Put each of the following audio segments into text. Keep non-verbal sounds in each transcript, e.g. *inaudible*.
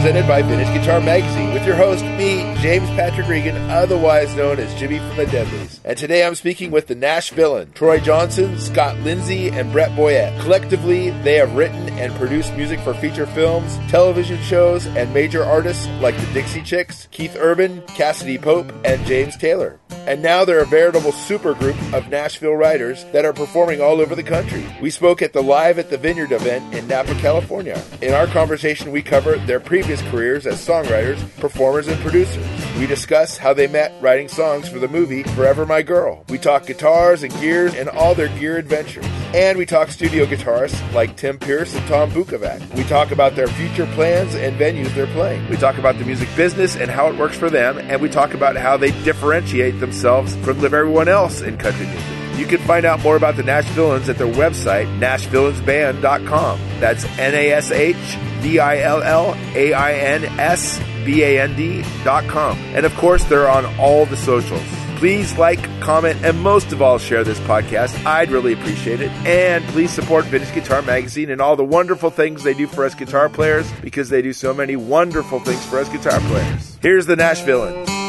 presented by Vintage Guitar Magazine, with your host, me, James Patrick Regan, otherwise known as Jimmy from the Deadlies. And today I'm speaking with the Nash Villain, Troy Johnson, Scott Lindsay, and Brett Boyette. Collectively, they have written and produced music for feature films, television shows, and major artists like the Dixie Chicks, Keith Urban, Cassadee Pope, and James Taylor. And now they're a veritable supergroup of Nashville writers that are performing all over the country. We spoke at the Live at the Vineyard event in Napa, California. In our conversation, we covered their previous careers as songwriters, performers, and producers. We discuss how they met writing songs for the movie Forever My Girl. We talk guitars and gears and all their gear adventures. And we talk studio guitarists like Tim Pierce and Tom Bukovac. We talk about their future plans and venues they're playing. We talk about the music business and how it works for them, and we talk about how they differentiate themselves from everyone else in country music. You can find out more about the Nash Villains at their website, NashVillainsBand.com. That's N A S H V I L L A I N S B A N D.com. And of course, they're on all the socials. Please like, comment, and most of all, share this podcast. I'd really appreciate it. And please support Vintage Guitar Magazine and all the wonderful things they do for us guitar players because they do so many wonderful things for us guitar players. Here's the Nash Villains.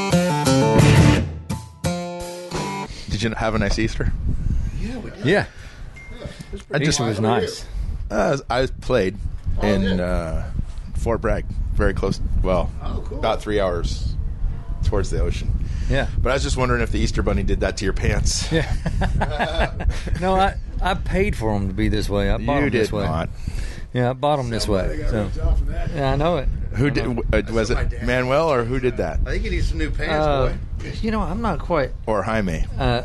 Did you have a nice Easter? Yeah, yeah I just Easter was nice. uh, I played in uh, Fort Bragg, very close. Well, about three hours towards the ocean. Yeah, But I was just wondering if the Easter Bunny did that to your pants. *laughs* yeah. *laughs* no, I I paid for them to be this way. I bought you them this did way. not. Yeah, I bought them this way. So yeah, I know it. Who did? Uh, was it Manuel or who did that? I think he needs some new pants, Uh, boy. you know, I'm not quite. Or Jaime? Uh,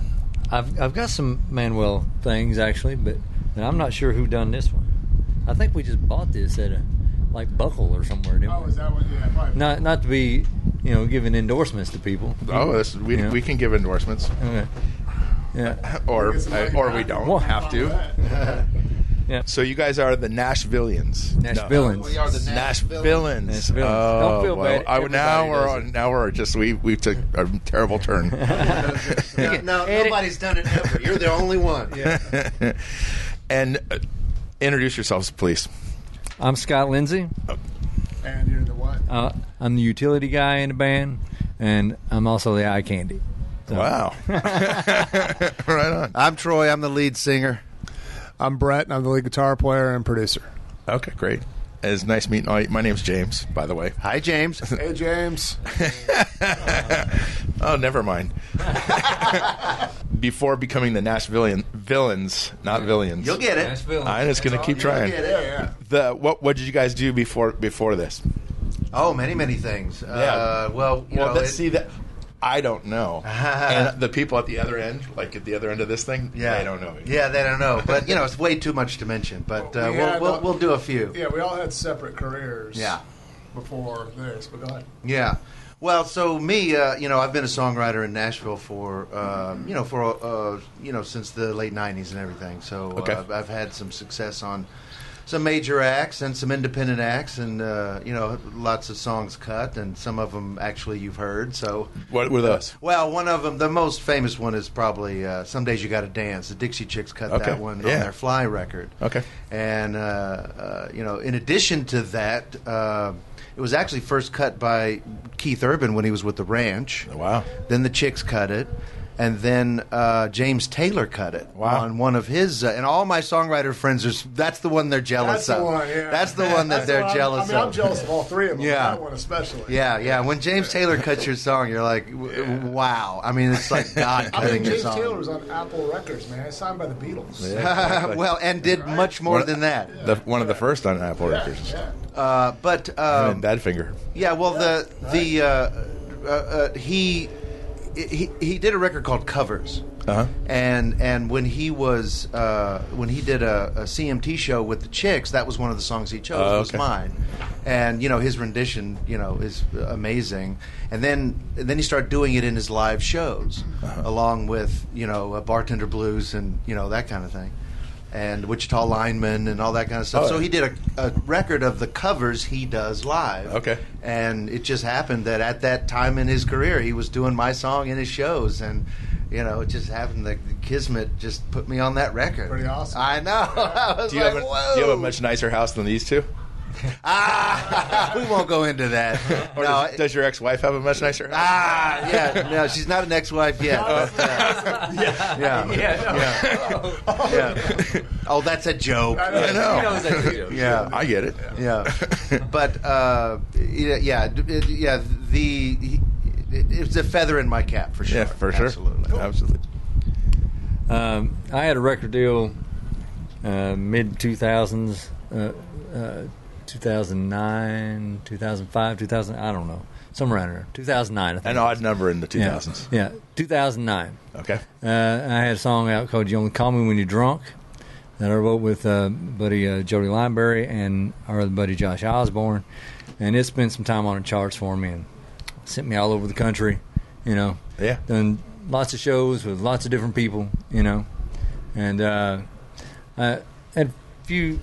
I've I've got some Manuel things actually, but, but I'm not sure who done this one. I think we just bought this at a like Buckle or somewhere. Didn't Oh, we? is that what? Yeah, probably. Not not to be you know giving endorsements to people. Oh, this, we, Yeah. we can give endorsements, Okay. Yeah. or It's like- or we don't Well, have to. *laughs* Yeah. So you guys are the Nashvillians. Nash Villains. We are the Nash Nash villains. Nash villains. Oh, Don't feel well, bad. I, now we're on. Now we're just we we took a terrible turn. *laughs* *laughs* No, no, nobody's done it ever. You're the only one. *laughs* and uh, introduce yourselves, please. I'm Scott Lindsay. And you're the what? Uh, I'm the utility guy in the band, and I'm also the eye candy. So- Wow. right on. I'm Troy. I'm the lead singer. I'm Brett, and I'm the lead guitar player and producer. Okay, great. It's nice meeting all you. My name's James, by the way. Hi, James. *laughs* Hey, James. *laughs* Oh, never mind. *laughs* Before becoming the Nashvillian villains, not villains. You'll get it. Nash Villains. I'm just gonna keep trying. get it. Yeah, yeah. The what? What did you guys do before before this? Oh, many, many things. Uh, well, you well, know, let's it- see that. I don't know, *laughs* and the people at the other end, like at the other end of this thing, yeah, they don't know. Yeah, they don't know. But you know, it's way too much to mention. But uh, We we'll, we'll uh, we'll do a few. Yeah, we all had separate careers. Yeah. Before this, but go ahead. Yeah. Well, so me, uh, you know, I've been a songwriter in Nashville for, um, you know, for uh, you know since the late '90s and everything. So Okay. uh, I've, I've had some success on some major acts and some independent acts, and uh, you know, lots of songs cut, and some of them actually you've heard. So, What were those? well, one of them, the most famous one, is probably uh, "Some Days You Got to Dance." The Dixie Chicks cut Okay. that one Yeah. on their Fly record. Okay. And uh, uh, you know, in addition to that, uh, it was actually first cut by Keith Urban when he was with the Ranch. Wow. Then the Chicks cut it, and then uh, James Taylor cut it Wow. on one of his. Uh, and all my songwriter friends are. That's the one they're jealous That's the of. one. Yeah. That's the one that That's they're the one- jealous I mean, of. I'm jealous of all three of them. Yeah. That one especially. Yeah, yeah. When James Taylor cuts your song, you're like, w- wow. I mean, it's like God I cutting mean, your James song. Taylor was on Apple Records, man. I signed by the Beatles. *laughs* well, and did much more What- than that. The, one of the first on Apple Records. Uh, but Him um, and Badfinger. Yeah, well, the the uh, uh, uh, he he he did a record called Covers. Uh-huh. And and when he was uh, when he did a, a CMT show with the Chicks, that was one of the songs he chose. Oh, Was mine, and you know his rendition, you know, is amazing. And then and then he started doing it in his live shows, Uh-huh. along with you know uh, bartender blues and you know that kind of thing, and Wichita lineman and all that kind of stuff. Oh, so yeah. he did a, a record of the covers he does live. Okay. And it just happened that at that time in his career, he was doing my song in his shows, and you know, it just happened that Kismet just put me on that record. Pretty awesome. I know. *laughs* I was Do you, like, a, whoa. do you have a much nicer house than these two? *laughs* ah, we won't go into that. Or No, does, does your ex-wife have a much nicer house? ah, yeah, no, she's not an ex-wife yet. But, uh, *laughs* yeah, yeah, yeah, yeah. *laughs* Oh, that's a joke. I know. He knows that's a joke. Yeah, I get it. yeah. But uh, yeah, yeah, yeah. The it, it's a feather in my cap for sure. Yeah, for sure. Absolutely. Absolutely. Um, I had a record deal uh, mid 2000s, uh, uh, 2009, 2005, 2000. I don't know, somewhere around there. 2009, I think. An odd number in the Yeah. 2000s. Yeah, 2009. Okay. Uh, I had a song out called "You Only Call Me When You're Drunk" that I wrote with uh, buddy uh, Jody Lineberry and our other buddy Josh Osborne, and it spent some time on the charts for me and sent me all over the country. You know, Yeah. done lots of shows with lots of different people. You know, and uh, I had a few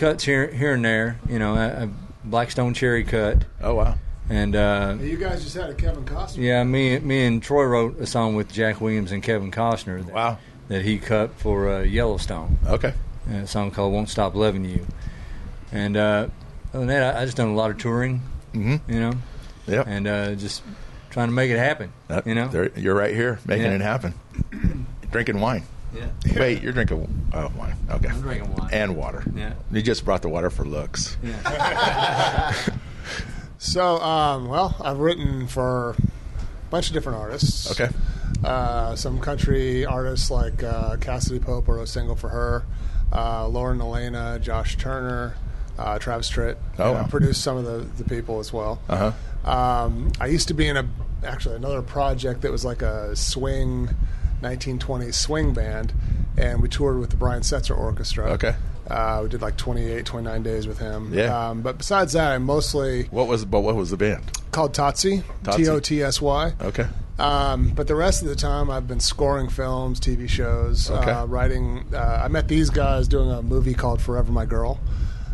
cuts here here and there. You know, a, a Black Stone Cherry cut, Oh wow. and uh, You guys just had a Kevin Costner. yeah, me me and Troy wrote a song with Jack Williams and Kevin Costner. That, Wow. That he cut for uh, Yellowstone. Okay. A song called "Won't Stop Loving You." And uh, other than that, I, I just done a lot of touring. Mm-hmm. You know, Yeah. and uh, just trying to make it happen. That- you know. you're right here making Yeah. it happen. *clears throat* drinking wine. Yeah. Wait, you're drinking oh wine. Okay. I'm drinking wine. And water. Yeah. You just brought the water for looks. Yeah. *laughs* So, um, well, I've written for a bunch of different artists. Okay. Uh, some country artists like uh, Cassadee Pope wrote a single for her. Uh, Lauren Alaina, Josh Turner, uh, Travis Tritt. Oh, wow. produced some of the, the people as well. Uh huh. Um, I used to be in a actually another project that was like a swing 1920s swing band, and we toured with the Brian Setzer Orchestra. Okay. Uh, we did like 28, 29 days with him. Yeah. Um, but besides that, I mostly What was but what was the band? called Totsy. T O T S Y. Okay. Um, but the rest of the time, I've been scoring films, TV shows, Okay. uh, writing. Uh, I met these guys doing a movie called Forever My Girl.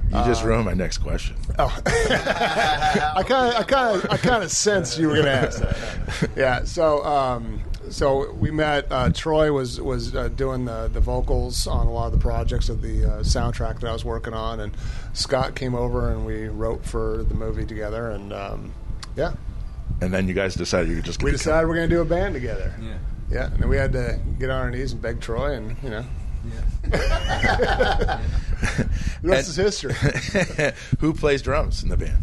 You just ruined my next question. *laughs* Oh, *laughs* I kind of, I kind of, I kind of sensed you were going to ask that. *laughs* Yeah. So, um, so we met. Uh, Troy was was uh, doing the the vocals on a lot of the projects of the uh, soundtrack that I was working on, and Scott came over and we wrote for the movie together, and um, yeah, And then you guys decided you could just we decided we're going to do a band together. yeah. Yeah, and then we had to get on our knees and beg Troy, and you know, *laughs* the rest is history. *laughs* Who plays drums in the band?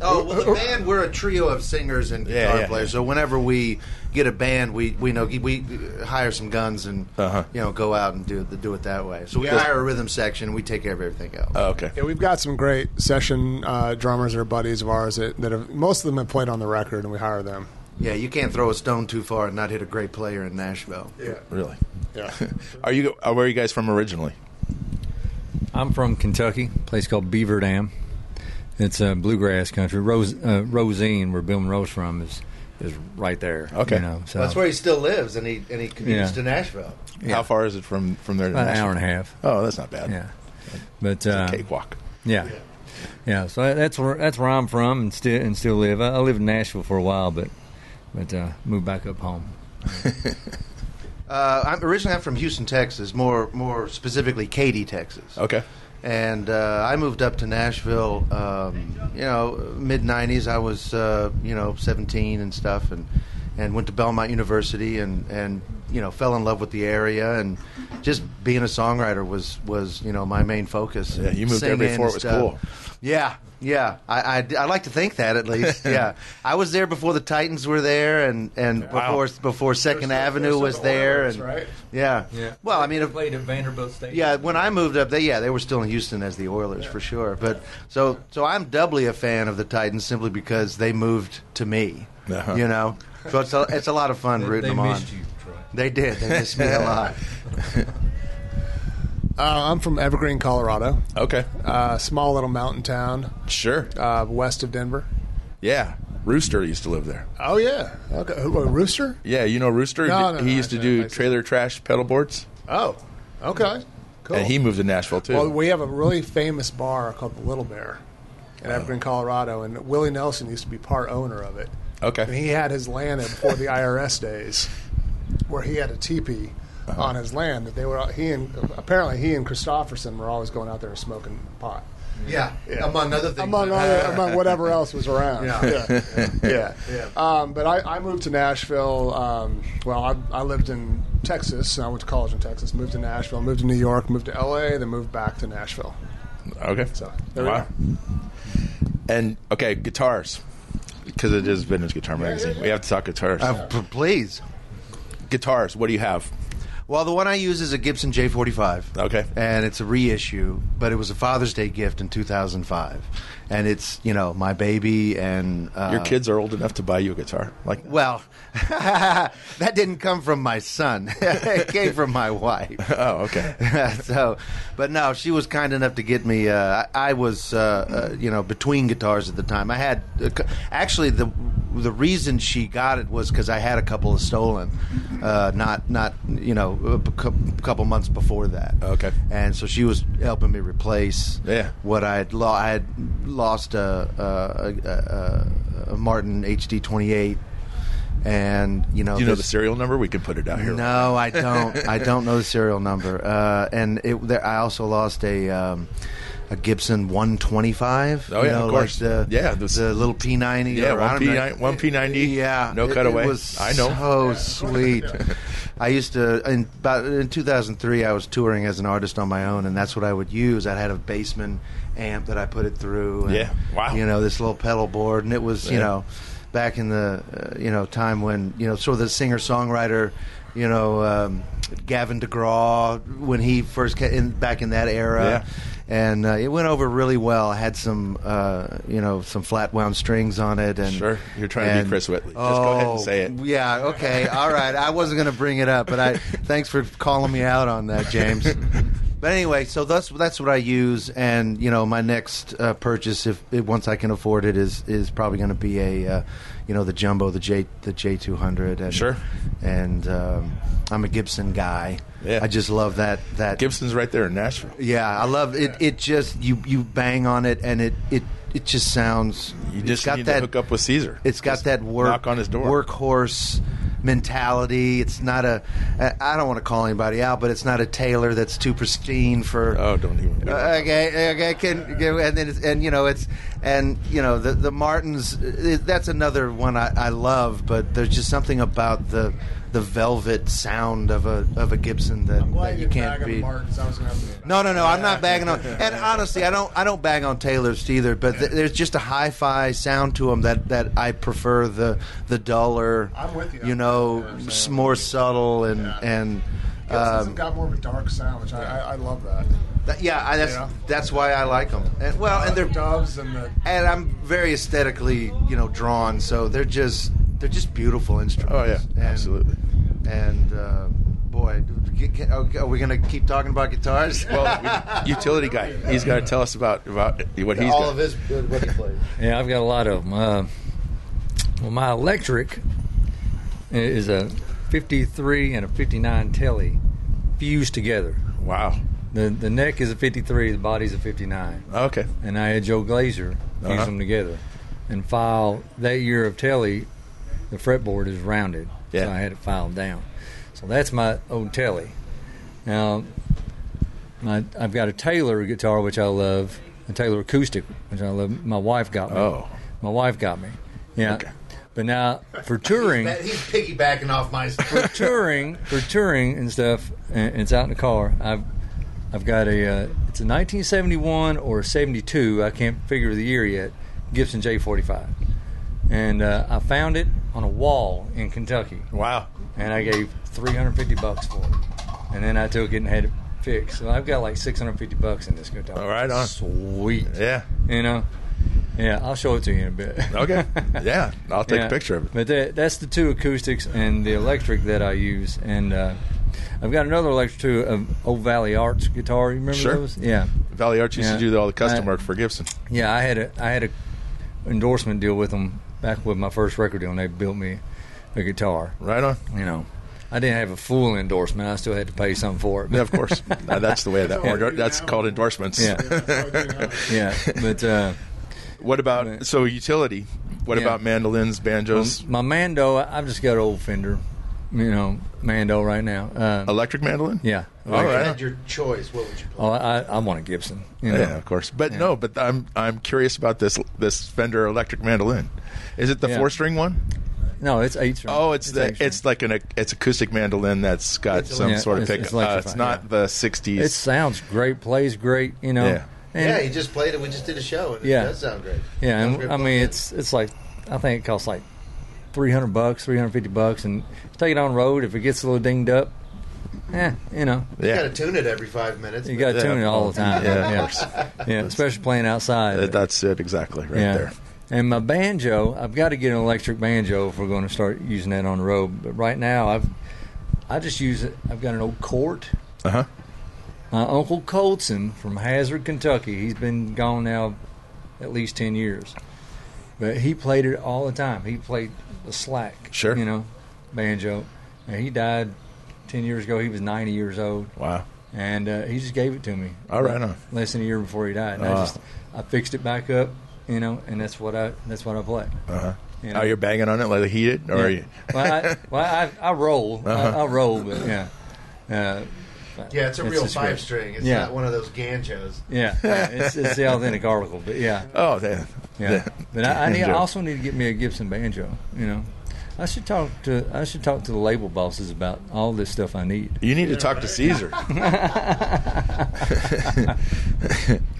Oh well, the band we're a trio of singers and guitar yeah, players. yeah. So whenever we get a band, we we know we hire some guns and Uh-huh. you know go out and do it do it that way. So we Yeah. hire a rhythm section. and We take care of everything else. Oh, okay. Yeah, we've got some great session uh, drummers that are buddies of ours that, that have most of them have played on the record, and we hire them. yeah, you can't throw a stone too far and not hit a great player in Nashville. Yeah, Really? yeah. *laughs* Are you? uh, Where are you guys from originally? I'm from Kentucky, a place called Beaver Dam. It's a bluegrass country. Rose, uh, Rosine, where Bill Monroe's from, is is right there. Okay. you know, so That's where he still lives, and he and he commutes Yeah. to Nashville. How far is it from from there? To about an hour Nashville? and a half. Oh, that's not bad. Yeah, but It's a uh, cakewalk. yeah, yeah. So that's where that's where I'm from, and still and still live. I, I lived in Nashville for a while, but but uh, moved back up home. *laughs* Uh, I'm originally I'm from Houston, Texas. More more specifically, Katy, Texas. Okay. And uh, I moved up to Nashville. Um, you know, mid '90s. I was uh, you know 17 and stuff, and and went to Belmont University, and and you know fell in love with the area, and just being a songwriter was was you know my main focus. Yeah, you moved there before it was stuff. cool. Yeah, yeah. I, I I like to think that at least. *laughs* yeah, I was there before the Titans were there, and and Wow. before before Second First- Avenue first was there, Oilers, and right? yeah, Well, I mean, if, played at Vanderbilt State. yeah, when I moved up, they yeah they were still in Houston as the Oilers for sure. But so so I'm doubly a fan of the Titans simply because they moved to me. Uh-huh. You know, so it's a, it's a lot of fun they, rooting they them missed on. you, Troy. They did. They missed me a *laughs* lot. *laughs* Uh, I'm from Evergreen, Colorado, Okay. uh, small little mountain town Sure. uh, west of Denver. Yeah. Rooster used to live there. Oh yeah, okay. Who, a rooster? Yeah, you know Rooster. No, no, he no, used to I- do see. trailer trash pedal boards, Oh, okay, cool. and he moved to Nashville too. well, we have a really famous bar called the Little Bear in Evergreen, Colorado, and Willie Nelson used to be part owner of it. okay. And he had his land before the IRS days, where he had a teepee on his land that they were. He and apparently he and Kristofferson were always going out there smoking pot. Yeah, among other things. among other, *laughs* among whatever else was around. Yeah. yeah, *laughs* yeah. Yeah. Um, but I, I moved to Nashville. Um, well, I, I lived in Texas. I went to college in Texas. Moved to Nashville. Moved to New York. Moved to L.A. Then moved back to Nashville. Okay. So there we wow. And okay, guitars, because it is Vintage Guitar Magazine. We have to talk guitars. Uh, p- please. guitars. What do you have? Well, the one I use is a Gibson J45. Okay. And it's a reissue, but it was a Father's Day gift in 2005. And it's, you know, my baby and. Uh, Your kids are old enough to buy you a guitar. Like, Well, *laughs* that didn't come from my son. *laughs* it came from my wife. *laughs* oh, okay. so, but no, she was kind enough to get me. Uh, I, I was, uh, uh, you know, between guitars at the time. I had uh, actually the the reason she got it was because I had a couple of stolen, uh, not not you know a couple months before that. Okay. and so she was helping me replace Yeah. what I had lo- I had lost a a, a, a, Martin HD twenty eight. And you know, Do you know the serial number? We can put it out here. no, I don't. I don't know the serial number. Uh, and it, there, I also lost a um, a Gibson 125. Oh, you yeah, know, of course. Like the, Yeah, the- the little P90. Yeah, one don't know. P9 one P90. Yeah, no it- it cutaway. was I know. So sweet. *laughs* I used to in about in 2003. I was touring as an artist on my own, and that's what I would use. I had a Bassman amp that I put it through. And, Yeah, wow. You know this little pedal board, and it was you know back in the uh, you know time when you know sort of the singer songwriter. You know, um, Gavin DeGraw when he first came in back in that era, Yeah. And uh, it went over really well. I had some, uh, you know, some flat wound strings on it, and Sure. You're trying to be Chris Whitley. Just go ahead and say it. Oh, Yeah, okay, all right. I wasn't going to bring it up, but I *laughs* thanks for calling me out on that, James. But anyway, so that's that's what I use, and you know, my next uh, purchase, if, if once I can afford it, is is probably going to be a, uh, you know, the jumbo, the J the J two hundred, and Sure. And um, I'm a Gibson guy. Yeah. I just love that that Gibson's right there in Nashville. yeah, I love it. It just you you bang on it, and it it it just sounds. You just got need that, to hook up with Caesar. It's got Just that work knock on his door. workhorse mentality. It's not a. I don't want to call anybody out, but it's not a Taylor that's too pristine for. Oh, don't even. Uh, okay, okay, can, and then it's, and you know it's and you know the the Martins. uh, That's another one I, I love, but there's just something about the the velvet sound of a of a Gibson that, that you can't beat. No, no, no. I'm not bagging on. And *laughs* honestly, I don't. I don't bag on Taylor's either. But th- there's just a hi-fi sound to them that, that I prefer the the duller. I'm with you. You know, s- more subtle and Yeah. and. Gibson's Um, got more of a dark sound, which I, I, I love that. th- yeah, I, that's that's why I like them. And well, and they're doves and the and I'm very aesthetically, you know, drawn. So they're just they're just beautiful instruments. Oh yeah, And- absolutely. And uh, boy, g- g- are we going to keep talking about guitars? *laughs* Well, utility guy. He's got to tell us about about what he's all got. All of his what he plays. Yeah, I've got a lot of them. Uh, well, my electric is a 53 and a 59 Tele fused together. Wow. The the neck is a 53, the body's a 59. Okay. And I had Joe Glaser fuse Uh-huh. them together. And file that year of Tele, the fretboard is rounded. Yeah. So I had it filed down. So that's my old Tele. Now, my, I've got a Taylor guitar, which I love, a Taylor acoustic, which I love. My wife got me. Oh. My wife got me. Yeah. Okay. But now for touring, He's piggybacking off my. *laughs* for touring, for touring and stuff, and it's out in the car. I've I've got a uh, it's a 1971 or a 72. I can't figure the year yet. Gibson J45, and uh, I found it on a wall in Kentucky, Wow. and I gave 350 bucks for it, and then I took it and had it fixed. So I've got like 650 bucks in this guitar. All right, on. Sweet. Yeah. You know. Yeah, I'll show it to you in a bit. Okay. *laughs* Yeah. I'll take Yeah. a picture of it. But that, that's the two acoustics and the electric that I use. And uh, I've got another electric too, of Old Valley Arts guitar. You remember Sure. those? Yeah, Valley Arts used Yeah. to do all the custom I- work for Gibson. yeah. I had a I had a endorsement deal with them back with my first record deal, and they built me a guitar. Right on. You know, I didn't have a full endorsement. I still had to pay something for it. Yeah, of course. *laughs* That's the way that Yeah. that's called endorsements. Yeah. *laughs* yeah, but. Uh, What about so utility? What Yeah. about mandolins, banjos? My Mando, I've just got an old Fender, you know, Mando right now. Uh, Electric mandolin. yeah. All If you had your choice, what would you play? Oh, I, I want a Gibson. You know? Yeah, of course. But Yeah. no, but I'm I'm curious about this this Fender electric mandolin. Is it the Yeah. four string one? No, it's eight string. Oh, it's, the it's like an it's acoustic mandolin that's got It's some elec- sort of it's- pick. it's uh, it's not yeah. the '60s. It sounds great, plays great. You know. Yeah. And- yeah, he just played it. We just did a show, and Yeah. it does sound great. Yeah, and great I mean it's it's like I think it costs like three hundred bucks, three hundred fifty bucks, and take it on road. If it gets a little dinged up, eh, you know, you yeah. got to tune it every five minutes. you but- got to Yeah. tune it all the time. Yeah, of yeah, yeah, especially playing outside. That's it exactly right yeah. there. And my banjo, I've got to get an electric banjo if we're going to start using that on the road. But right now, I've I just use it. I've got an old Court. Uh huh. My uncle Colson from Hazard, Kentucky. He's been gone now at least ten years, but he played it all the time. He played the slack, Sure. you know, banjo. And he died ten years ago. He was ninety years old, Wow. and uh, he just gave it to me. All right on. less than a year before he died. And Ah. I just I fixed it back up, you know, and that's what I that's what I play. Uh huh. You know? Oh, you're banging on it like heated, or Yeah. are you? well, I, well, I, I roll. Uh-huh. I, I roll, but yeah. Uh, Yeah, it's a real five great. string. It's Yeah. not one of those ganjos. Yeah, yeah, *laughs* it's, it's the authentic article, but yeah, Oh, yeah. Yeah. But *laughs* I, I, need, I also need to get me a Gibson banjo. You know, I should talk to I should talk to the label bosses about all this stuff I need. You need to talk to Caesar. *laughs* *laughs*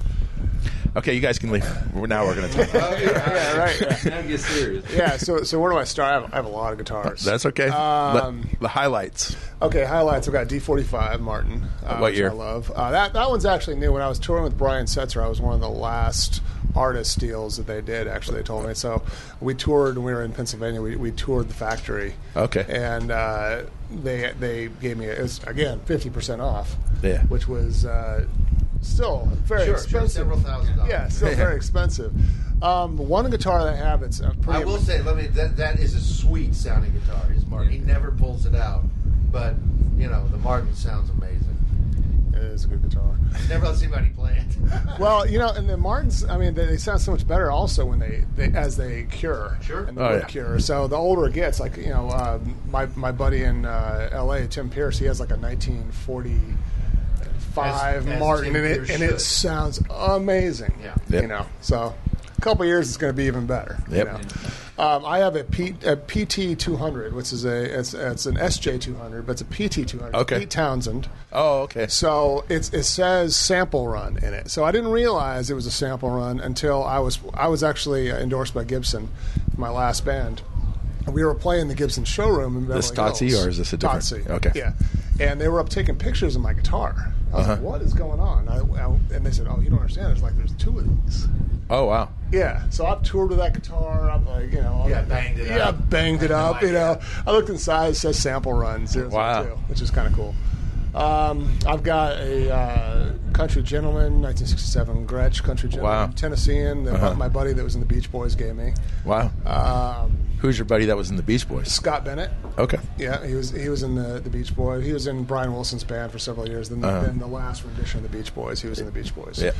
okay, you guys can leave. Now we're going to talk. *laughs* Yeah, right. Yeah. *laughs* Now get serious. yeah. So, so where do I start? I have, I have a lot of guitars. That's okay. Um, Let- the highlights. Okay, highlights. I've got D45 Martin. Uh, What which year? I love. Uh, that that one's actually new. When I was touring with Brian Setzer, I was one of the last artist deals that they did. Actually, they told me. So we toured. when We were in Pennsylvania. We, we toured the factory. Okay. And uh, they they gave me it was again 50 percent off. Yeah. Which was uh, still very Sure, sure, expensive. several thousand dollars. Yeah, still very *laughs* expensive. Um, one guitar that I have, it's uh, pretty. I will say, let me. That that is a sweet sounding guitar. Is Martin? He never pulls it out, but you know the Martin sounds amazing. It is a good guitar. Never let anybody play it. *laughs* Well, you know, and the Martins, I mean, they, they sound so much better also when they, they as they cure. Sure. And the Oh, yeah. cure. So the older it gets, like, you know, um, my, my buddy in uh, L.A., Tim Pierce, he has like a 1945 As- as Martin, Tim and, it, Pierce and should. it sounds amazing. Yeah. Yep. You know, so a couple years it's going to be even better. you Yep. know. Um, I have a, P, a PT 200, which is a it's, it's an SJ 200, but it's a PT 200. Okay. Pete Townshend. Oh, okay. So it's, it says sample run in it. So I didn't realize it was a sample run until I was I was actually uh, endorsed by Gibson, my last band. We were playing the Gibson showroom in Beverly This Totsy, or is this a different- Totsy. okay. Yeah, and they were up taking pictures of my guitar. I was Uh-huh. like, "What is going on?" I, I, and they said, "Oh, you don't understand. There's like there's two of these." Oh, wow. Yeah, so I've toured with that guitar. I've like, you know, Yeah, banged it yeah, up. banged it up. like You know. I looked inside. It says sample run zero zero Wow. two, which is kind of cool. Um, I've got a uh, Country Gentleman, 1967 Gretsch Country Gentleman, Wow. Tennessean. That Uh-huh. my buddy that was in the Beach Boys gave me. Wow. Um, Who's your buddy that was in the Beach Boys? Scott Bennett. Okay. Yeah, he was he was in the, the Beach Boys. He was in Brian Wilson's band for several years. Then, Uh-huh. then the last rendition of the Beach Boys, he was in the Beach Boys. Yeah.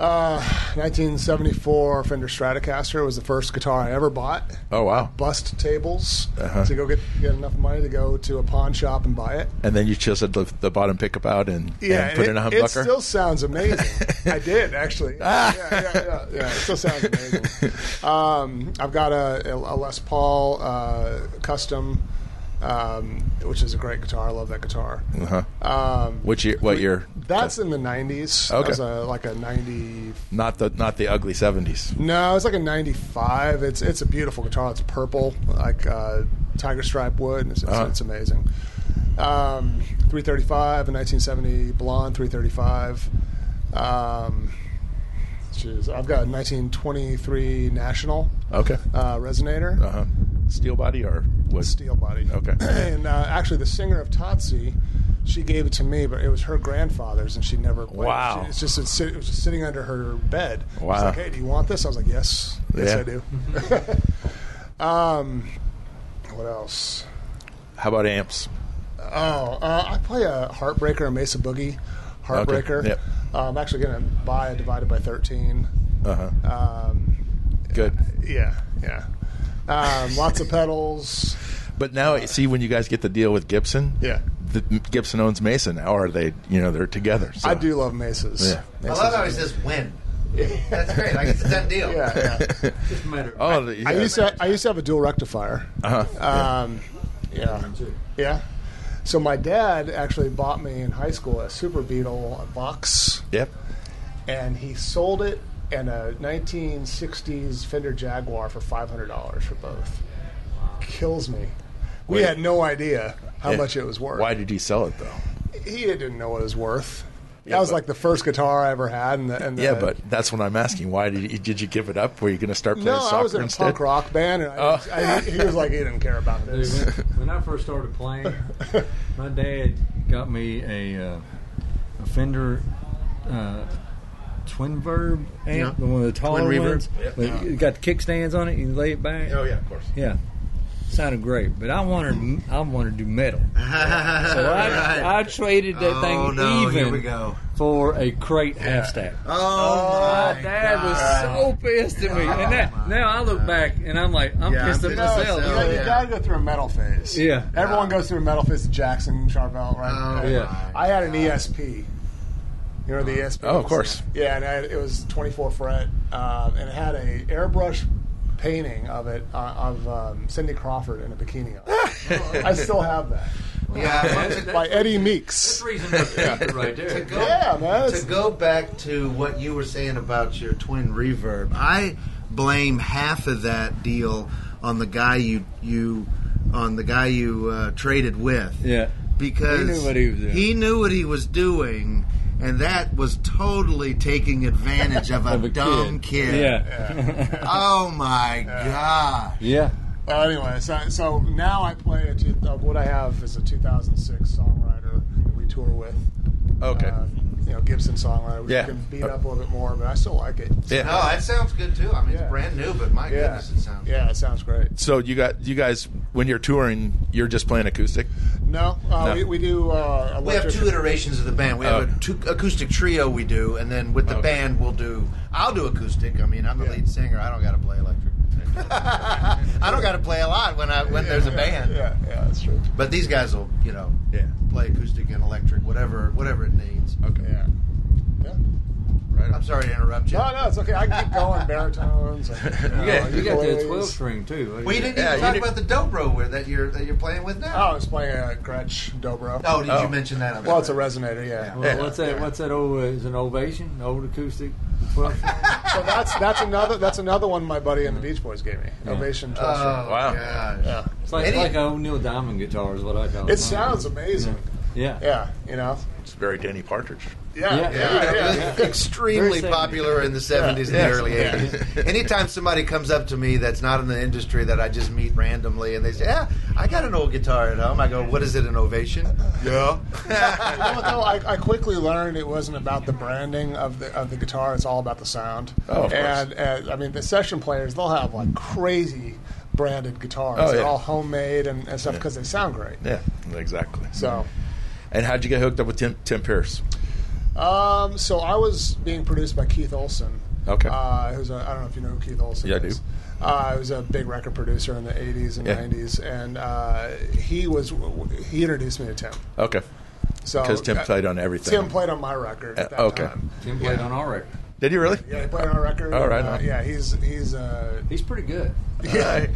Uh, 1974 Fender Stratocaster was the first guitar I ever bought. Oh, wow. Bust tables Uh-huh. to go get get enough money to go to a pawn shop and buy it. And then you chiseled the, the bottom pickup out and, Yeah, and put it, in a humbucker. it still sounds amazing. I did actually. Ah. *laughs* Yeah, yeah, yeah, yeah. It still sounds amazing. *laughs* Um, I've got a, a Les Paul uh, custom, um, which is a great guitar. I love that guitar. uh-huh. Um, Which year? What year? that's in the '90s. Okay. That was a, like a '90. Not the not the ugly seventies. No, it's like a '95. It's it's a beautiful guitar. It's purple, like uh, tiger stripe wood. and It's, it's, Uh-huh. it's amazing. Um, 335 in 1970 blonde 335. Um, geez, I've got a 1923 National Okay. uh, resonator, Uh huh. Steel body or wood? steel body. Okay. *clears throat* and uh, actually, the singer of Totsy, she gave it to me, but it was her grandfather's, and she never. played it. Wow. She- it's just it's, it was just sitting under her bed. She's Wow. like, hey, do you want this? I was like, yes, yes, Yeah. I do. *laughs* um, what else? How about amps? Oh, uh, I play a Heartbreaker, a Mesa Boogie Heartbreaker. Yep. Uh, I'm actually going to buy a Divided by 13. Uh huh. Um, Good. yeah, yeah. Um, lots of pedals. But now, see, when you guys get the deal with Gibson, Yeah. the, Gibson owns Mesa now, or they, you know, they're together. So. I do love Mesas. Yeah. I love how he says when. That's great. Like it's a done deal. Yeah, yeah. *laughs* Just a matter. Oh, the, I yeah. used to I used to have a dual rectifier. Uh-huh. Um, yeah, yeah. So my dad actually bought me in high school a Super Beatle Vox, Yep. and he sold it and a 1960s Fender Jaguar for $500 for both. Kills me. We Wait. had no idea how Yeah. much it was worth. Why did he sell it though? He didn't know what it was worth. Yeah, that was but- like the first guitar I ever had. And the, and the, Yeah, but that's what I'm asking. Why did you, did you give it up? Were you going to start playing no, soccer I was in a instead? punk rock band, and I, Oh. I, he was like, he didn't care about Dude, this. when, when I first started playing, *laughs* my dad got me a, uh, a Fender uh, Twin Verb amp, Yeah. one of the taller Twin reverb. ones. Yeah. It got the kickstands on it. You lay it back. Oh yeah, of course. Yeah, sounded great. But I wanted I wanted to do metal, *laughs* so I, I traded that oh thing no! even we go. for a crate half stack. Oh, My dad was so pissed at me, and that, now I look back and I'm like, I'm Yeah, pissed I'm at pissed myself. myself. You, know, you yeah. gotta go through a metal phase. Yeah. Everyone goes through a metal phase. Jackson, Charvel, right? Oh, And yeah. I had an ESP. You know the ESP? Oh, of course. Yeah, and I, it was 24 fret, uh, and it had a airbrush painting of it uh, of um, Cindy Crawford in a bikini. on. *laughs* I still have that Yeah. by Eddie Meeks. That's reason enough to right there. go- Yeah, man. to go back to what you were saying about your twin reverb, I blame half of that deal on the guy you you on the guy you uh, traded with. Yeah. because He knew what he was doing. he knew what he was doing, and that was totally taking advantage of *laughs* a, Of a dumb kid. kid. Yeah. *laughs* Oh my god! Yeah. Well, anyway, so, so now I play a two, uh, what I have is a 2006 songwriter that we tour with. Okay. Uh, you know, Gibson songwriter. We Yeah. can beat up a little bit more, but I still like it. Yeah. No, that sounds good too. I mean, Yeah. it's brand new, but my Yeah, goodness, it sounds. yeah, it sounds great. So you got you guys when you're touring, you're just playing acoustic. No, uh, No. We, we do. Uh, We have two iterations of the band. We have Oh. a two acoustic trio we do, and then with the Okay. band we'll do. I'll do acoustic. I mean, I'm the Yeah. lead singer. I don't got to play electric. *laughs* I don't got to play a lot when I when there's a band. Yeah, yeah, that's true. But these guys will, you know, Yeah. play acoustic and electric, whatever whatever it needs. Okay. Yeah. Yeah. Right. I'm sorry to interrupt you. No, no, it's okay. I can keep going. Baritones. And, *laughs* you, know, You got, you got that ukuleles. 12 string too. Well, you didn't Yeah, even talk did- about the dobro where that you're that you're playing with now. Oh, now. I was playing a Gretsch Dobro. Oh, did Oh. you mention that? I'm well, it's a resonator. Yeah. Well, what's that? What's that? Old, uh, is an ovation? Old acoustic 12? So *laughs* that's that's another that's another one my buddy in the Beach Boys gave me. Ovation 12 Oh. Wow. gosh. Yeah. It's like, Any- like a Neil Diamond guitar is what I call it. It sounds amazing. Yeah. Yeah, you know. It's very Denny Partridge. Yeah, Yeah. yeah, yeah. It was extremely popular in the 70s and Yeah. the early 80s. Anytime somebody comes up to me that's not in the industry that I just meet randomly and they say, Yeah, I got an old guitar at home, I go, What is it, an ovation? Yeah. You know though? I, I quickly learned it wasn't about the branding of the of the guitar. It's all about the sound. Oh, of course. and, and I mean, the session players they'll have like crazy branded guitars. Oh, yeah. They're all homemade and, and stuff because they sound great. Yeah, exactly. So, And how'd you get hooked up with Tim, Tim Pierce? um, so I was being produced by Keith Olson. Okay. Uh, who's a, I don't know if you know who Keith Olson Yeah, I do. Uh, he was a big record producer in the 80s and Yeah. 90s, and uh, he was he introduced me to Tim. Okay. So Because Tim uh, played on everything. Tim played on my record at Uh, okay. time. Tim played on our record. Did you really? Yeah, he played on our record. Oh, and, right uh, yeah, he's he's uh, He's pretty good. Yeah.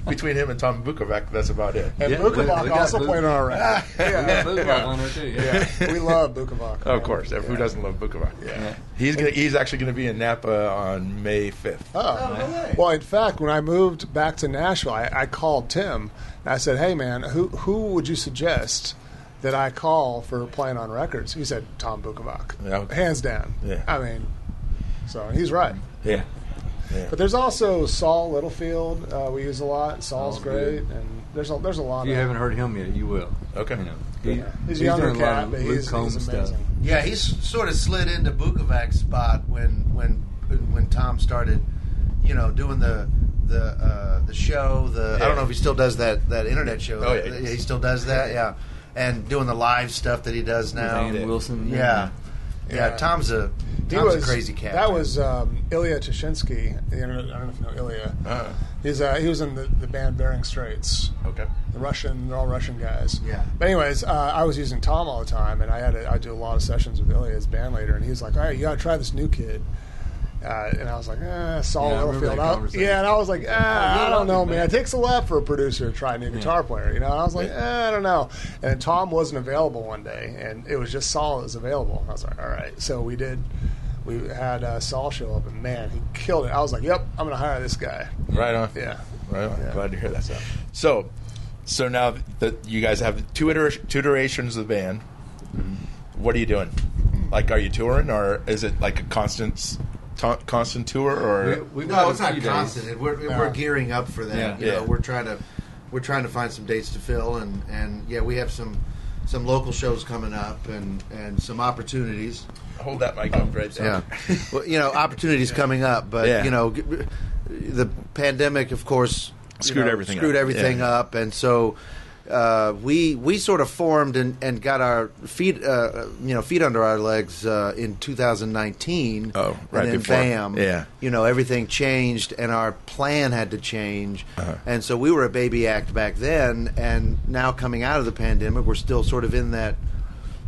*laughs* Between him and Tom Bukovac, that's about it. And Yeah, we- Bukovac we got also Buk- played on our record. We got Booth on there too. Yeah. yeah, we love Bukovac. of course. Who doesn't love Bukovac? Yeah. He's gonna. He's actually going to be in Napa on May fifth. Oh, oh no way. well, in fact, when I moved back to Nashville, I, I called Tim. And I said, "Hey, man, who who would you suggest that I call for playing on records?" He said, "Tom Bukovac, Yeah. hands down." Yeah. I mean, so he's right. Yeah. But there's also Sol Littlefield. Uh, we use a lot. Sol's Sol's great, good. and there's a there's a lot. If you of haven't heard him yet, you will. Okay. You know, he- Yeah. He's a younger doing cat, but Luke he's, Combs he's stuff. amazing. Yeah, he's sort of slid into Bukovac's spot when when when Tom started, you know, doing the the uh, the show. The I don't know if he still does that that internet show. Oh, yeah, he he, still does that. *laughs* Yeah, and doing the live stuff that he does now. Ann Wilson. Yeah, Yeah, Tom's a He Tom's was a crazy cat. That man. was um, Ilya Toshinsky. The internet, I don't know if you know Ilya. Uh, He's uh, he was in the, the band Bering Straits. okay. The Russian, they're all Russian guys. Yeah. But anyways, uh, I was using Tom all the time, and I had to, I do a lot of sessions with Ilya as band leader, and he's like, "All right, you got to try this new kid." Uh, and I was like, eh, Sol Yeah, Littlefield. I- yeah, and I was like, eh, I don't know, man. It takes a lot for a producer to try a new guitar player, you know. And I was like, eh, I don't know. And then Tom wasn't available one day, and it was just Sol that was available. I was like, all right. So we did. We had uh, Sol show up, and man, he killed it. I was like, yep, I'm going to hire this guy. Right on. Yeah. Right on. Yeah. Glad to hear that. So, so now that you guys have two iter- two iterations of the band, what are you doing? Like, are you touring, or is it like a constant s- to- constant tour, or We, no, got it's a not few days. constant. We're, we're gearing up for that. Yeah. You Yeah. know, we're trying to we're trying to find some dates to fill, and and yeah, we have some some local shows coming up, and and some opportunities. hold that mic up right Yeah, well, you know, opportunities coming up, but Yeah. you know, the pandemic, of course, you Screwed know, everything screwed up. everything Yeah. up, and so. Uh, we we sort of formed and, and got our feet uh, you know feet under our legs uh, in 2019. Oh, right and then before. bam, Yeah. you know everything changed and our plan had to change, Uh-huh. and so we were a baby act back then, and now coming out of the pandemic, we're still sort of in that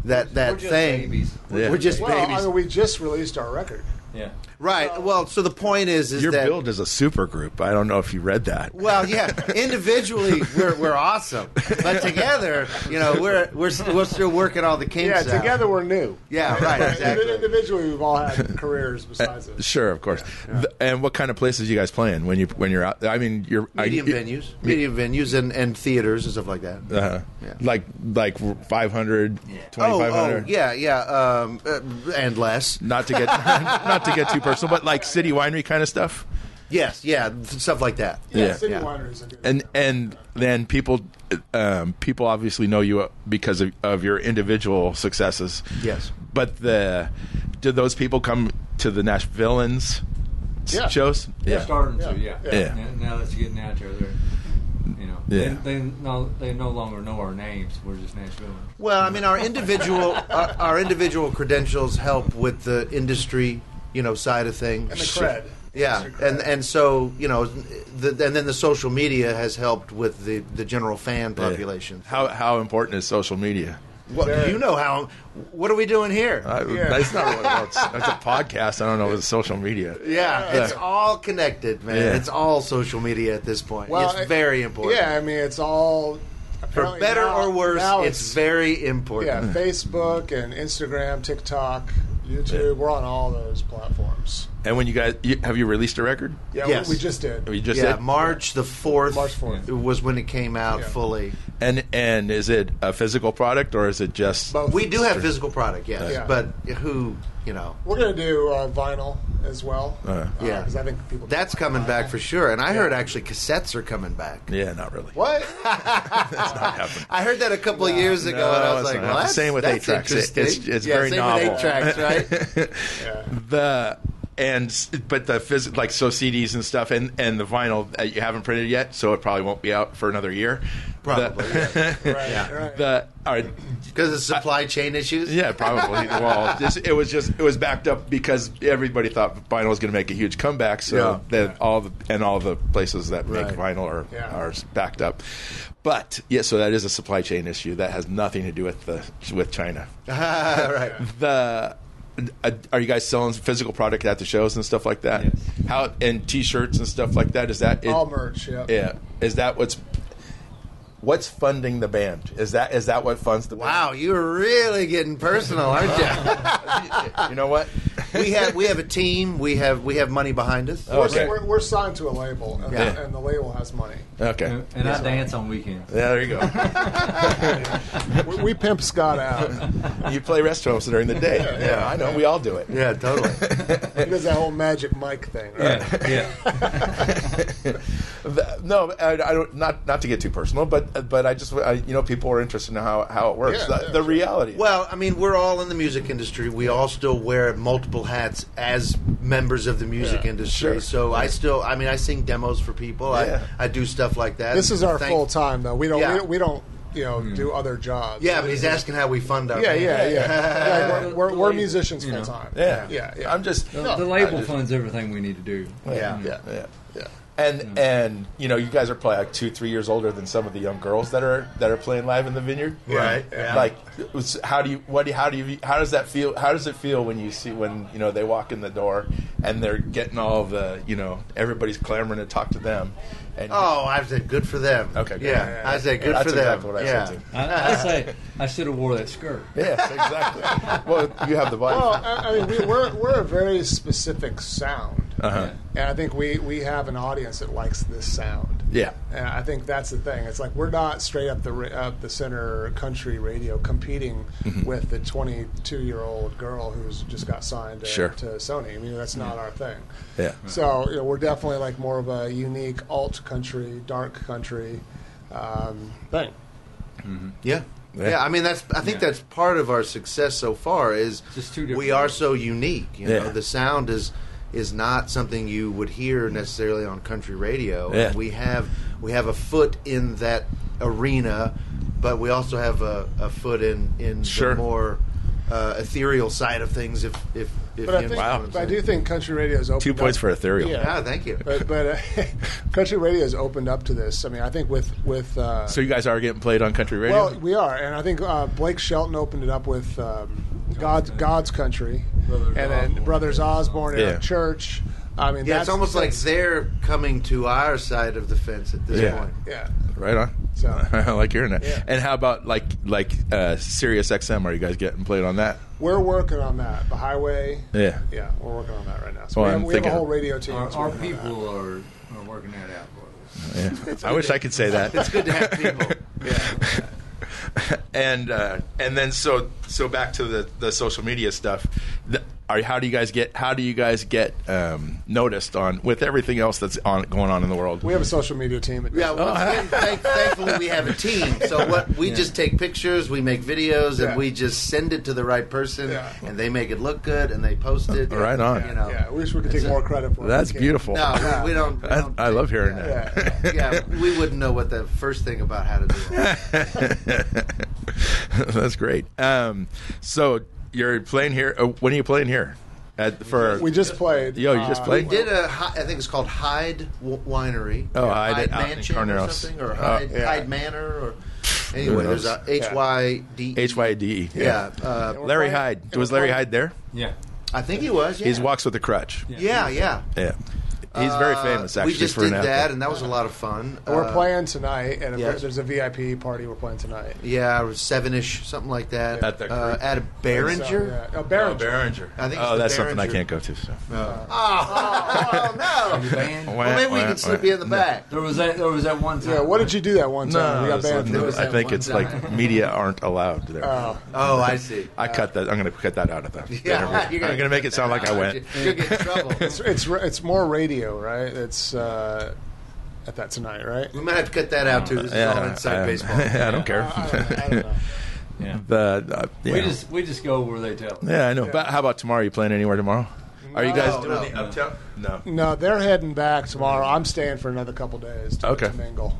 that that We're just thing. babies. Yeah. We're just Well, babies, I mean, we just released our record. Yeah. Right? Well, so the point is, is Your that build is a super group. I don't know if you read that. Well, *laughs* yeah. Individually, we're, we're awesome, but together, you know, we're we're st- we're still working all the kinks. Yeah, out. together we're new. Yeah, right. Exactly. Individually, we've all had careers besides *laughs* this. Sure, of course. Th- And what kind of places you guys playing when you when you're out? I mean, you're Medium I, venues, medium venues, and, and theaters and stuff like that. Uh, Yeah. Like like 500, Oh, 2500. oh, yeah, yeah, um, uh, and less. Not to get *laughs* not to get too personal, but like city winery kind of stuff. Yes, yeah, stuff like that. Yeah, Yeah. City Yeah. Winery's a good And and then people um, people obviously know you because of, of your individual successes. Yes. But the did those people come to the Nash Villains Yeah. shows? They're starting to, Yeah. yeah. Yeah. Now, now that's getting out there, they're, you know, Yeah. they, they no, they no longer know our names. We're just Nashville. Well, I mean, our individual *laughs* our, our individual credentials help with the industry, you know, side of things. And the cred. Yeah, cred. and and so you know, the, and then the social media has helped with the the general fan population. How how important is social media? Well, Very. you know how. What are we doing here? I, Yeah. That's not what well, it's, it's a podcast. I don't know with social media. yeah, it's all connected, man. Yeah. It's all social media at this point. Well, it's it- very important. Yeah, I mean, it's all. For better now- or worse, now it's, very important. Yeah, Facebook and Instagram, TikTok, YouTube. We're on all those platforms. And when you guys you, have you released a record? Yeah, Yes. we, we just did. You just yeah, did? March the fourth. March 4th. was when it came out Yeah. fully. And and is it a physical product or is it just Both. We do have physical product, yes, Yeah. but who you know We're gonna do uh, vinyl as well. Uh, Yeah. because I think people. that's coming back for sure. And I heard actually cassettes are coming back. Yeah, not really. What? *laughs* *laughs* That's not happening. I heard that a couple of years ago, No, and I was it's like, not "Well, that's, Same with that's eight tracks. It- interesting." it's- it's yeah, very same novel. with eight tracks, right? *laughs* yeah. the and but the phys- like so CDs and stuff and and the vinyl uh, you haven't printed yet, so it probably won't be out for another year. Probably, The, *laughs* Right, right. the all right, Because of supply chain issues. yeah, probably. *laughs* Well, just, it was just it was backed up because everybody thought vinyl was going to make a huge comeback. So Yeah. that all the and all the places that make vinyl are Yeah. are backed up. But yeah, so that is a supply chain issue that has nothing to do with the with China. *laughs* right. the are you guys selling physical product at the shows and stuff like that? Yes. How and T-shirts and stuff like that? Is that it, All merch. Yeah. Yeah, is that what's what's funding the band? Is that is that what funds the Wow, you're really getting personal, aren't you? *laughs* You know what? we have we have a team. We have we have money behind us. Oh, We're, okay. we're, we're signed to a label, and, Yeah. and the label has money. Okay, And, and I dance on weekends. yeah, there you go. *laughs* We, we pimp Scott out. you play restaurants during the day. Yeah, I know. We all do it. Yeah, totally. *laughs* He does that whole magic mic thing, right? Yeah, yeah. The- no, I, I don't. Not not to get too personal, but but I just I, you know people are interested in how how it works. Yeah, the, yeah, the sure. reality. Well, I mean, we're all in the music industry. We all still wear multiple hats as members of the music Yeah, industry. sure. So I still, I mean, I sing demos for people. Yeah. I, I do stuff like that. This is our Thank- full time, though. We don't. Yeah. We, we don't you know hmm. do other jobs. Yeah, but he's asking how we fund our. Yeah, yeah, yeah. yeah we're, *laughs* we're, we're musicians full time. Yeah, yeah, yeah. I'm just The, No, the label just- funds everything we need to do. Yeah. Mm-hmm. yeah, yeah. yeah. And mm-hmm. and you know you guys are probably like two three years older than some of the young girls that are that are playing live in the vineyard. Right, yeah. Like, was- how do you what do you, how do you how does that feel? How does it feel when you see when you know they walk in the door and they're getting all the you know everybody's clamoring to talk to them. And Oh, I said good for them. Okay, good. Yeah, Yeah, yeah, I said good That's for them. exactly what I yeah. said. I, I say I should have wore that skirt. Yes, exactly. well, you have the body. Well, I, I mean, we, we're we're a very specific sound, uh-huh. and I think we we have an audience that likes this sound. Yeah. And I think that's the thing. It's like we're not straight up the up the center country radio competing Mm-hmm. with the 22 year old girl who's just got signed to, Sure. to Sony. I mean, that's not our thing. Yeah. So you know, we're definitely like more of a unique alt country, dark country um, thing. Yeah. Yeah. Yeah. I mean that's. I think Yeah. that's part of our success so far is Just two we are so unique. You know, Yeah. the sound is is not something you would hear necessarily on country radio. Yeah. And we have we have a foot in that arena, but we also have a, a foot in in Sure. the more uh, ethereal side of things. If if, if But I you think, Wow. but I do think country radio is open. Two points for ethereal. Yeah. Yeah, thank you. But but uh, *laughs* country radio has opened up to this. I mean, I think with with uh, So you guys are getting played on country radio. well, we are, and I think uh, Blake Shelton opened it up with um, God's God's Country, Brothers and then Osborne. Brothers Osborne, Yeah. Eric Church. I mean, Yeah, that's it's almost like they're coming to our side of the fence at this Yeah. point. yeah. right on. So- *laughs* I like hearing that. Yeah. And how about like like uh, Sirius XM? Are you guys getting played on that? We're working on that. The highway. Yeah. Yeah, we're working on that right now. So Well, we, I'm have, we have a thinking- whole radio team. Our, that's our working on that. people are, are working that out for us. Yeah. I wish I could say that. It's good to have people. *laughs* Yeah. *laughs* and uh, and then so so back to the, the social media stuff. The, are how do you guys get how do you guys get um, noticed on with everything else that's on going on in the world? We have a social media team. At Yeah, well, thank, thankfully we have a team. So what we just take pictures, we make videos, Yeah. and we just send it to the right person, Yeah. and they make it look good, and they post it. *laughs* Right on. You know. yeah, we wish we could take more credit for it. That's We beautiful. No, we, we don't. we I, don't I take- love hearing Yeah. that. Yeah, we wouldn't know what the first thing about how to do it. *laughs* That's great. Um, so you're playing here. Uh, when are you playing here? At, for We just played. Yo, you just uh, played? We did a. hi- I think it's called Hyde W- Winery. Oh, or Hyde- out in Mansion or Cornelius. something, or Oh. Hyde, Yeah. Hyde Manor, or anyway. There's a H Y D. H Y D E. Yeah, uh, we're Larry playing- Hyde. and Was we're Larry playing- Hyde there? Yeah. I think he was. Yeah. He walks with a crutch. Yeah, yeah. Yeah. He's very Uh, famous, actually. we just for did an that, athlete. and that was a lot of fun. We're Uh, playing tonight, and yes. there's a VIP party we're playing tonight. Yeah, it was seven-ish, something like that. At the uh, creek. at a Behringer. So, yeah. Oh, Behringer. Behringer. I think it's oh, the that's something I Behringer. can't go to. So. Oh, oh, no! *laughs* Band. Well, maybe we can slip you in the back. There was that. There was that one time. Yeah, what did you do that one time? No, we got it's banned. like- for this. I think one it's like media aren't allowed there. Oh, Oh, I see. I cut that. I'm going to cut that out of the *laughs* Yeah, interview. you're I'm going to make it sound like I went. You'll get in trouble. it's it's it's more radio, right? It's uh, at that tonight, right? We might have to cut that out too. This is Yeah, all inside I- baseball. *laughs* I don't care. I don't. I don't know. *laughs* Yeah. the, uh, We just we just go where they tell. us. yeah, I know. But how about tomorrow? Are you playing anywhere tomorrow? Are you guys No, doing no. the uptown? No. No, they're heading back tomorrow. I'm staying for another couple days to, Okay. to mingle.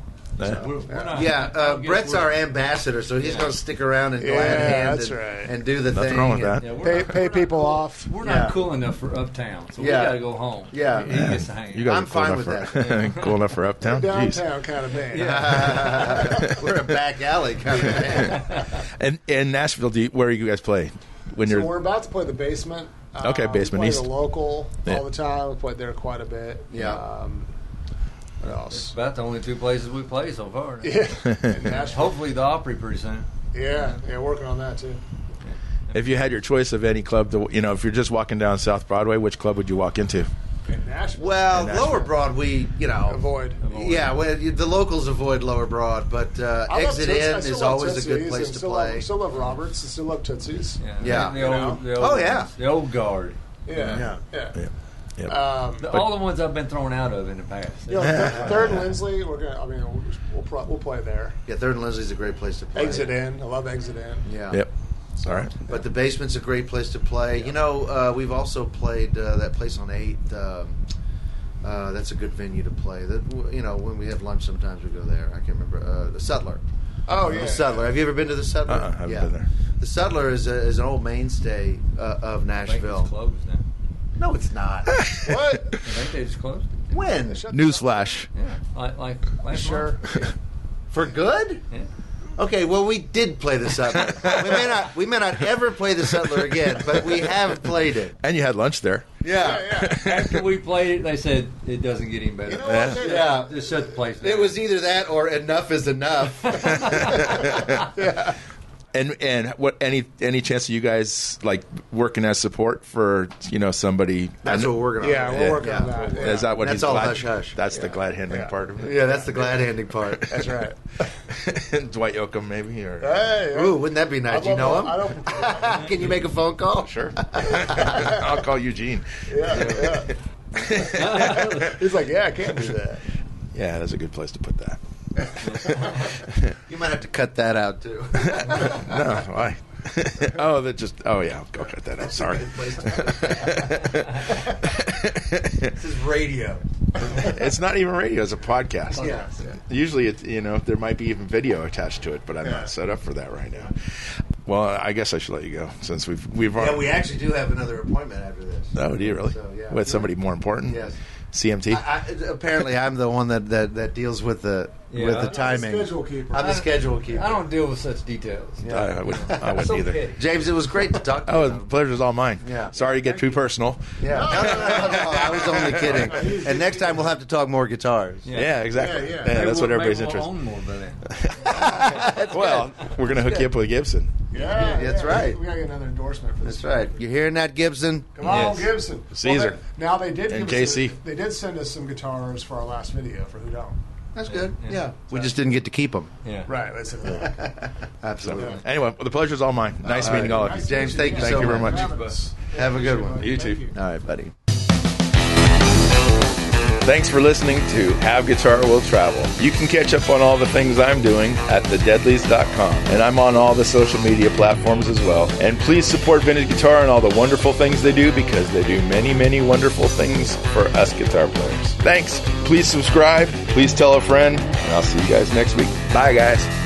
Yeah. We're, we're not, Yeah, uh, Brett's we're- our ambassador, so he's Yeah. going to stick around and go Yeah, hand in hand that's and, right. and do the Nothing thing. wrong with and- that. Yeah, Pay not- pay people cool- off. We're Yeah. not cool enough for uptown, so Yeah. we got to go home. Yeah. he, he gets to hang. You I'm cool fine enough with for, *laughs* cool enough for uptown. Jeez. Downtown kind of band. *laughs* We're a back alley kind of man. *laughs* And in Nashville, do you, where do you guys play when So you're? we're about to play the basement. Uh, Okay, Basement we play East. the local all the time. We played there quite a bit. Yeah. Um, what else? About the only two places we play so far. Yeah. *laughs* In Nashville. *laughs* Hopefully the Opry pretty soon. Yeah. Yeah. Working on that too. If you had your choice of any club to, you know, if you're just walking down South Broadway, which club would you walk into? In Nashville. Well, In Nashville. Lower Broad, we, you know. avoid. Yeah, well, the locals avoid Lower Broad, but uh, Exit Toots- I In still is love always a good place to still play. Love, still love Roberts. and Still love Tootsies. Yeah. the, old, the old, Oh, yeah. the old guard. Yeah. Yeah. Yeah. Yeah. Yep. Um, The, all the ones I've been thrown out of in the past. you know, Third, Third and Lindsley. We're gonna. I mean, we'll we'll, pro- we'll play there. Yeah, Third and Lindsley's a great place to play. Exit in. I love exit in. Yeah. Yep. All right. But the basement's a great place to play. You know, uh, we've also played uh, that place on Eighth. Um, uh, that's a good venue to play. That you know, when we have lunch, sometimes we go there. I can't remember uh, the Sutler. Oh yeah. The Sutler. Have you ever been to the Sutler? Uh-uh, haven't been there. The Sutler is, a, is an old mainstay uh, of I think Nashville. it's closed now. No, it's not. *laughs* What? I think they just closed it. when? Newsflash. Yeah, like like last Sure. month. *laughs* For good? Yeah. Okay, well, we did play the Sutler. we may not, we may not ever play the Sutler again, but we have played it. And you had lunch there. Yeah, Yeah. After we played it, they said it doesn't get any better. You know Yeah. what? They- yeah. Just shut the place down. It was either that or enough is enough. *laughs* And and what any any chance of you guys like working as support for you know somebody? That's know- what we're gonna. Yeah, we're Yeah. working on that. Yeah. Is that what That's he's all glad? hush hush. That's the glad handing Yeah. part of it. Yeah, that's the glad handing part. *laughs* That's right. *laughs* Dwight Yoakam, maybe or Hey. Ooh, wouldn't that be nice? I You know don't- him? I don't. *laughs* Can you make a phone call? sure. I'll call Eugene. Yeah, yeah. He's like, yeah, I can't do that. Yeah, that's a good place to put that. *laughs* You might have to cut that out too. *laughs* No, why? *laughs* oh, that just. Oh yeah, go cut that out. Sorry. this is radio. it's not even radio; it's a podcast. Yeah. Usually, it you know there might be even video attached to it, but I'm Yeah. not set up for that right now. Well, I guess I should let you go since we've we've Yeah, already. we actually do have another appointment after this. Oh, do you really? So, yeah. With somebody more important? Yes. CMT. I, I, apparently, I'm the one that, that, that deals with the Yeah, with I'm the the timing. schedule keeper. I'm the schedule keeper. I don't deal with such details. I, I wouldn't. I *laughs* wouldn't either. okay. James, it was great to talk to Oh, you. the pleasure's all mine. Yeah. Sorry to get too personal. Yeah. No, no, no, no, no, *laughs* I was only *laughs* kidding. And next time we'll have to talk more guitars. Yeah, exactly. Yeah, Yeah, yeah. That's what we'll- everybody's maybe interested. we'll own more by then. well, we're gonna hook you up with Gibson. Yeah, That's right. We gotta get another endorsement for this. That's right. You're hearing that, Gibson? Come on, Yes. Gibson. Caesar. Well, they- now they did And give us a- they did send us some guitars for our last video for Who Don't. That's good. Yeah. Yeah. We just didn't get to keep them. Yeah. Right. That's it. *laughs* Absolutely. Yeah. Anyway, well, the pleasure's all mine. Nice meeting all of you. James, thank you Thank so you very much. much. Have a good one. You too. All right, buddy. Thanks for listening to Have Guitar Will Travel. You can catch up on all the things I'm doing at thedeadlies.com. And I'm on all the social media platforms as well. And please support Vintage Guitar and all the wonderful things they do because they do many, many wonderful things for us guitar players. Thanks. Please subscribe. Please tell a friend. And I'll see you guys next week. Bye, guys.